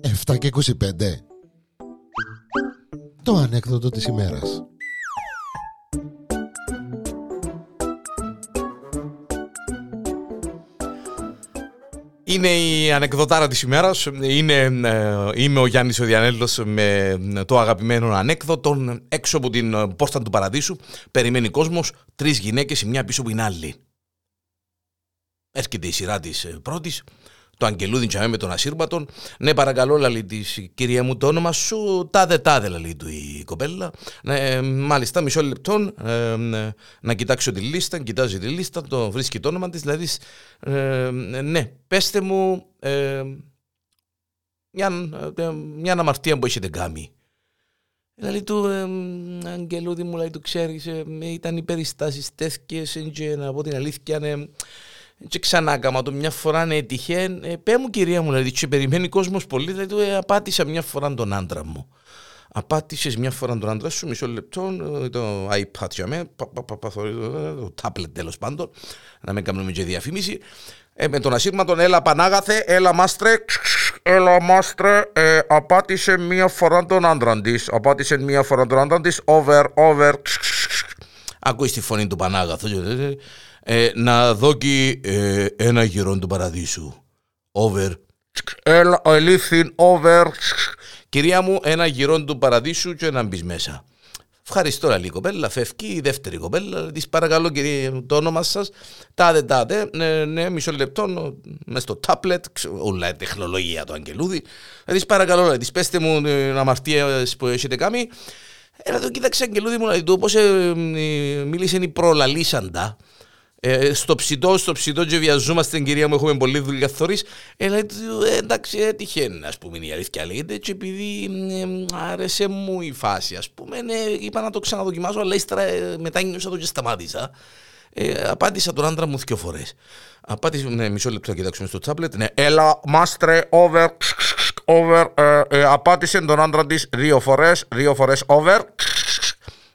Εφτά και 25 Το ανέκδοτο της ημέρας Είναι η ανεκδοτάρα της ημέρας. Είναι, ε, είμαι ο Γιάννης ο Διανέλος με το αγαπημένο ανέκδοτο. Έξω από την πόρτα του παραδείσου περιμένει κόσμος τρεις γυναίκες η μια πίσω από την άλλη. Έρχεται η σειρά της ε, πρώτης το αγγελούδι τσαμέ με τον ασύρματον. Ναι, παρακαλώ, λαλή της κυρία μου, το όνομα σου, τάδε τάδε, λαλή του η κοπέλα. Ναι, μάλιστα, μισό λεπτό ε, να κοιτάξω τη λίστα. Κοιτάζει τη λίστα, το βρίσκει το όνομα της. Δηλαδή, ε, ναι, πέστε μου ε, μια, μια αμαρτία που έχετε κάνει. Δηλαδή του ε, Αγγελούδη μου, λέει του ξέρεις, ε, ήταν οι περιστάσεις τέτοιες και να πω την αλήθεια, ναι, και ξανά κάμα το μια φορά είναι τυχαία. Ε, πέ μου κυρία μου, δηλαδή, και περιμένει κόσμος πολύ, δηλαδή ε, απάτησα μια φορά τον άντρα μου. Απάτησες μια φορά τον άντρα σου, μισό λεπτό, ε, το iPad για μένα, το tablet τέλος πάντων, να μην κάνουμε και διαφήμιση. Ε, με τον ασύρματον, έλα Πανάγαθε, έλα μάστρε, έλα μάστρε, ε, απάτησε μια φορά τον άντρα της. Απάτησε μια φορά τον άντρα της, over, over. Ακούει τη φωνή του Πανάγαθου ε, να δώκει ε, ένα γυρόν του παραδείσου. Over. Έλα, ελήφθην, over. Κυρία μου, ένα γυρόν του παραδείσου και να μπεις μέσα. Ευχαριστώ, λέει η κοπέλα. Φεύγει η δεύτερη κοπέλα. Της παρακαλώ, κύριε, το όνομα σας. Τάδε, τάδε. Ναι, ναι, μισό λεπτό. Μες στο τάπλετ. Όλα η τεχνολογία του Αγγελούδη. Της παρακαλώ, της πέστε μου την αμαρτία που έχετε κάνει. Έλα το κοίταξε, Αγγελούδη μου, λέει του, πώς ε, μίλησε η προλαλήσαντα. Ε, στο ψητό, στο ψητό και βιαζόμαστε κυρία μου, έχουμε πολύ δουλειά θωρείς. Ε, λέει, ε, εντάξει, έτυχε, ας πούμε, η αλήθεια λέγεται και επειδή ε, άρεσε μου η φάση, ας πούμε, ναι, είπα να το ξαναδοκιμάσω, αλλά ύστερα ε, μετά νιώσα το και σταμάτησα. Ε, απάντησα τον άντρα μου δύο φορές. Απάντησα, ναι, μισό λεπτό να κοιτάξουμε στο τσάπλετ. Ναι, έλα, μάστρε, over, over, ε, ε, απάντησε τον άντρα της δύο φορές, δύο φορές over,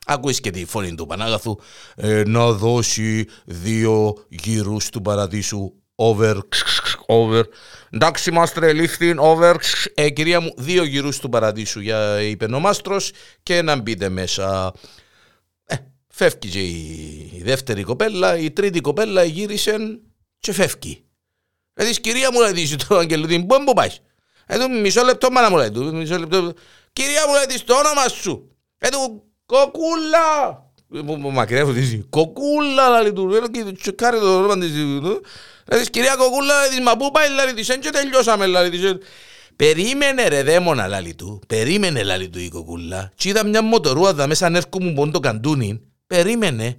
Ακούεις και τη φωνή του Πανάγαθου ε, να δώσει δύο γύρους του παραδείσου over, over. Εντάξει μάστρε λίφθην over. Ε, κυρία μου δύο γύρους του παραδείσου για είπε ο μάστρος και να μπείτε μέσα. Ε, φεύγει και η δεύτερη κοπέλα, η τρίτη κοπέλα γύρισε και φεύγει. Δηλαδή κυρία μου λέει το αγγελούδι, πού μου πάει. Εδώ μισό λεπτό μάνα μου λέει μισό λεπτό. Κυρία μου λέει το όνομα σου. Εδώ Κοκούλα! Μακριά από τη Κοκούλα, λέει του. Έλα και κάρε το όνομα της. Δηλαδή, κυρία Κοκούλα, της, μα πού πάει, λέει της, και τελειώσαμε, λέει της. Περίμενε ρε δαίμονα, λέει του. Περίμενε, λέει του η Κοκούλα. Και είδα μια μοτορούαδα μέσα αν έρχομαι πόν το καντούνι. Περίμενε.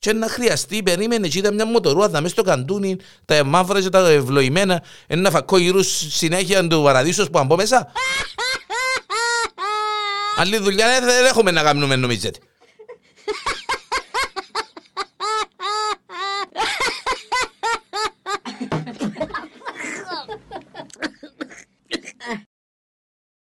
Και να χρειαστεί, περίμενε, και είδα μια μοτορούαδα μέσα στο καντούνι, τα μαύρα και τα ευλογημένα, ένα φακό γύρω συνέχεια του παραδείσους που αν πω μέσα. Άλλη δουλειά δεν έχουμε να κάνουμε νομίζετε.